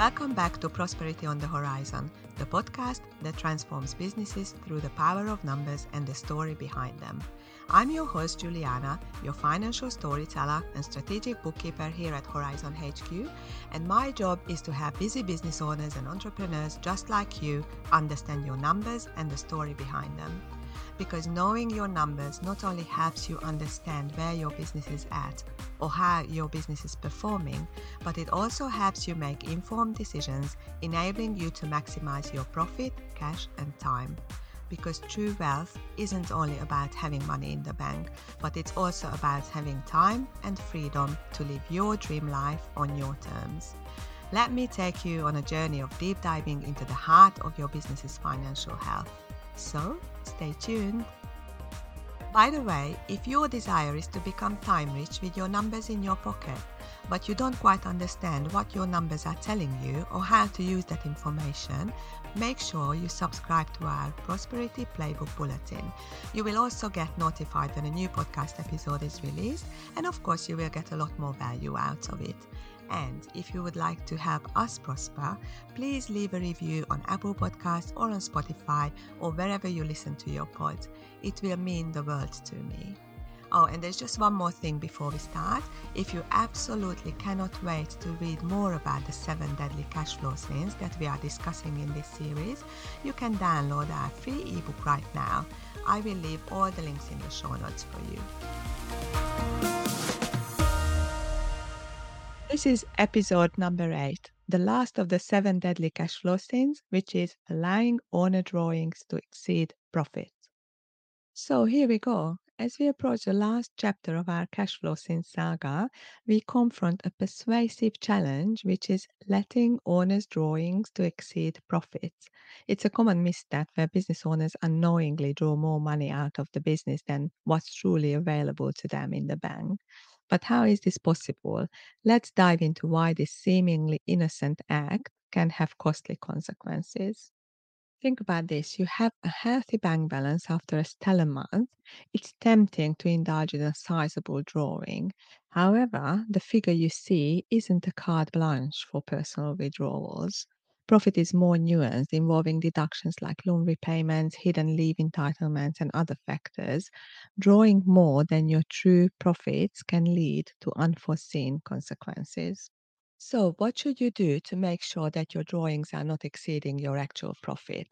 Welcome back to Prosperity on the Horizon, the podcast that transforms businesses through the power of numbers and the story behind them. I'm your host, Juliana, your financial storyteller and strategic bookkeeper here at Horizon HQ, and my job is to have busy business owners and entrepreneurs just like you understand your numbers and the story behind them because knowing your numbers not only helps you understand where your business is at or how your business is performing, but it also helps you make informed decisions, enabling you to maximize your profit, cash, and time. Because true wealth isn't only about having money in the bank, but it's also about having time and freedom to live your dream life on your terms. Let me take you on a journey of deep diving into the heart of your business's financial health. So, stay tuned. By the way, if your desire is to become time rich with your numbers in your pocket, but you don't quite understand what your numbers are telling you or how to use that information, make sure you subscribe to our Prosperity Playbook Bulletin. You will also get notified when a new podcast episode is released, and of course, you will get a lot more value out of it. And if you would like to help us prosper, please leave a review on Apple Podcasts or on Spotify or wherever you listen to your pods. It will mean the world to me. Oh, and there's just one more thing before we start. If you absolutely cannot wait to read more about the seven deadly cash flow sins that we are discussing in this series, you can download our free ebook right now. I will leave all the links in the show notes for you. This is episode number eight, the last of the seven deadly cash flow sins, which is allowing owner drawings to exceed profits. So here we go. As we approach the last chapter of our cash flow sin saga, we confront a persuasive challenge, which is letting owners' drawings to exceed profits. It's a common misstep where business owners unknowingly draw more money out of the business than what's truly available to them in the bank. But how is this possible? Let's dive into why this seemingly innocent act can have costly consequences. Think about this you have a healthy bank balance after a stellar month. It's tempting to indulge in a sizable drawing. However, the figure you see isn't a carte blanche for personal withdrawals. Profit is more nuanced, involving deductions like loan repayments, hidden leave entitlements, and other factors. Drawing more than your true profits can lead to unforeseen consequences. So, what should you do to make sure that your drawings are not exceeding your actual profit?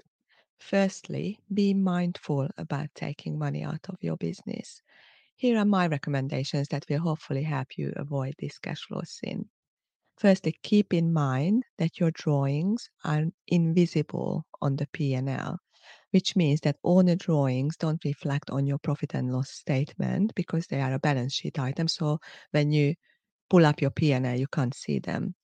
Firstly, be mindful about taking money out of your business. Here are my recommendations that will hopefully help you avoid this cash flow sin. Firstly, keep in mind that your drawings are invisible on the P&L, which means that owner drawings don't reflect on your profit and loss statement because they are a balance sheet item. So when you pull up your P&L, you can't see them.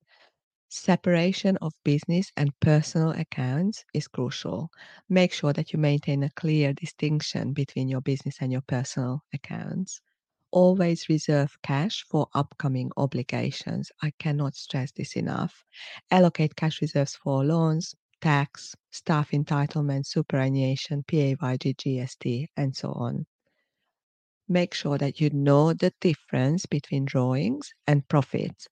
Separation of business and personal accounts is crucial. Make sure that you maintain a clear distinction between your business and your personal accounts always reserve cash for upcoming obligations. I cannot stress this enough. Allocate cash reserves for loans, tax, staff entitlement, superannuation, PAYG, GST, and so on. Make sure that you know the difference between drawings and profits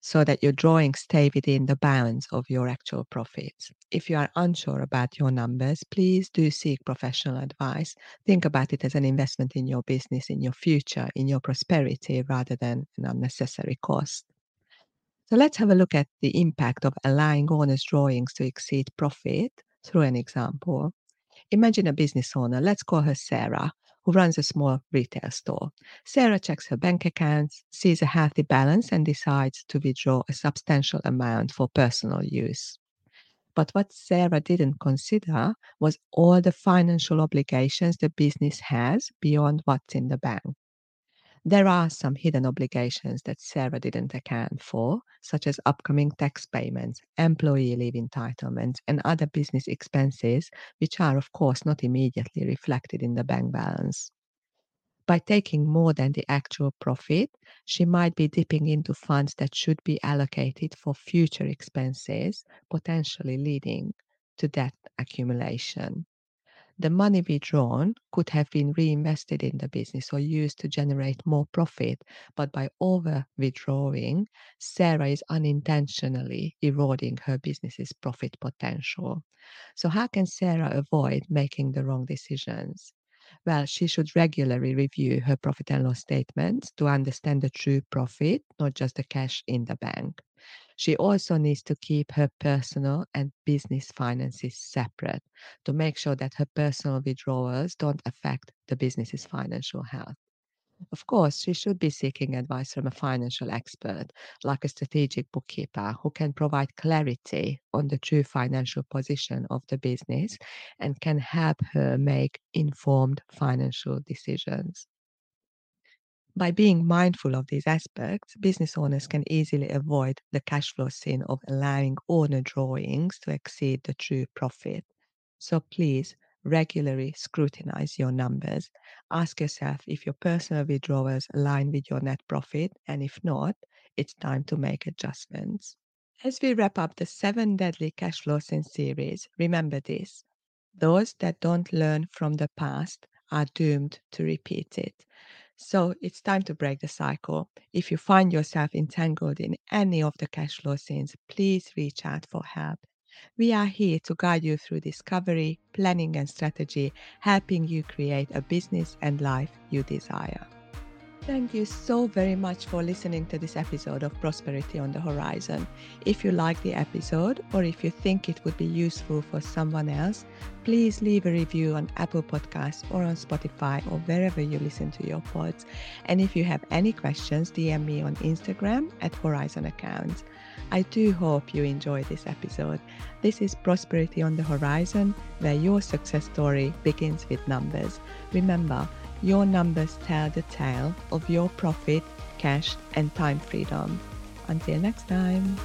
so that your drawings stay within the bounds of your actual profits. If you are unsure about your numbers, please do seek professional advice. Think about it as an investment in your business, in your future, in your prosperity, rather than an unnecessary cost. So let's have a look at the impact of allowing owners' drawings to exceed profit through an example. Imagine a business owner, let's call her Sarah, who runs a small retail store. Sarah checks her bank accounts, sees a healthy balance, and decides to withdraw a substantial amount for personal use. But what Sarah didn't consider was all the financial obligations the business has beyond what's in the bank. There are some hidden obligations that Sarah didn't account for, such as upcoming tax payments, employee leave entitlements, and other business expenses, which are, of course, not immediately reflected in the bank balance. By taking more than the actual profit, she might be dipping into funds that should be allocated for future expenses, potentially leading to debt accumulation. The money withdrawn could have been reinvested in the business or used to generate more profit, but by over withdrawing, Sarah is unintentionally eroding her business's profit potential. So, how can Sarah avoid making the wrong decisions? Well, she should regularly review her profit and loss statements to understand the true profit, not just the cash in the bank. She also needs to keep her personal and business finances separate to make sure that her personal withdrawals don't affect the business's financial health. Of course, she should be seeking advice from a financial expert, like a strategic bookkeeper, who can provide clarity on the true financial position of the business and can help her make informed financial decisions. By being mindful of these aspects, business owners can easily avoid the cash flow sin of allowing owner drawings to exceed the true profit. So please regularly scrutinize your numbers. Ask yourself if your personal withdrawals align with your net profit, and if not, it's time to make adjustments. As we wrap up the seven deadly cash flow sin series, remember this those that don't learn from the past are doomed to repeat it. So it's time to break the cycle. If you find yourself entangled in any of the cash flow sins, please reach out for help. We are here to guide you through discovery, planning, and strategy, helping you create a business and life you desire. Thank you so very much for listening to this episode of Prosperity on the Horizon. If you like the episode or if you think it would be useful for someone else, please leave a review on Apple Podcasts or on Spotify or wherever you listen to your pods. And if you have any questions, DM me on Instagram at Horizon Accounts. I do hope you enjoy this episode. This is Prosperity on the Horizon, where your success story begins with numbers. Remember, your numbers tell the tale of your profit, cash, and time freedom. Until next time.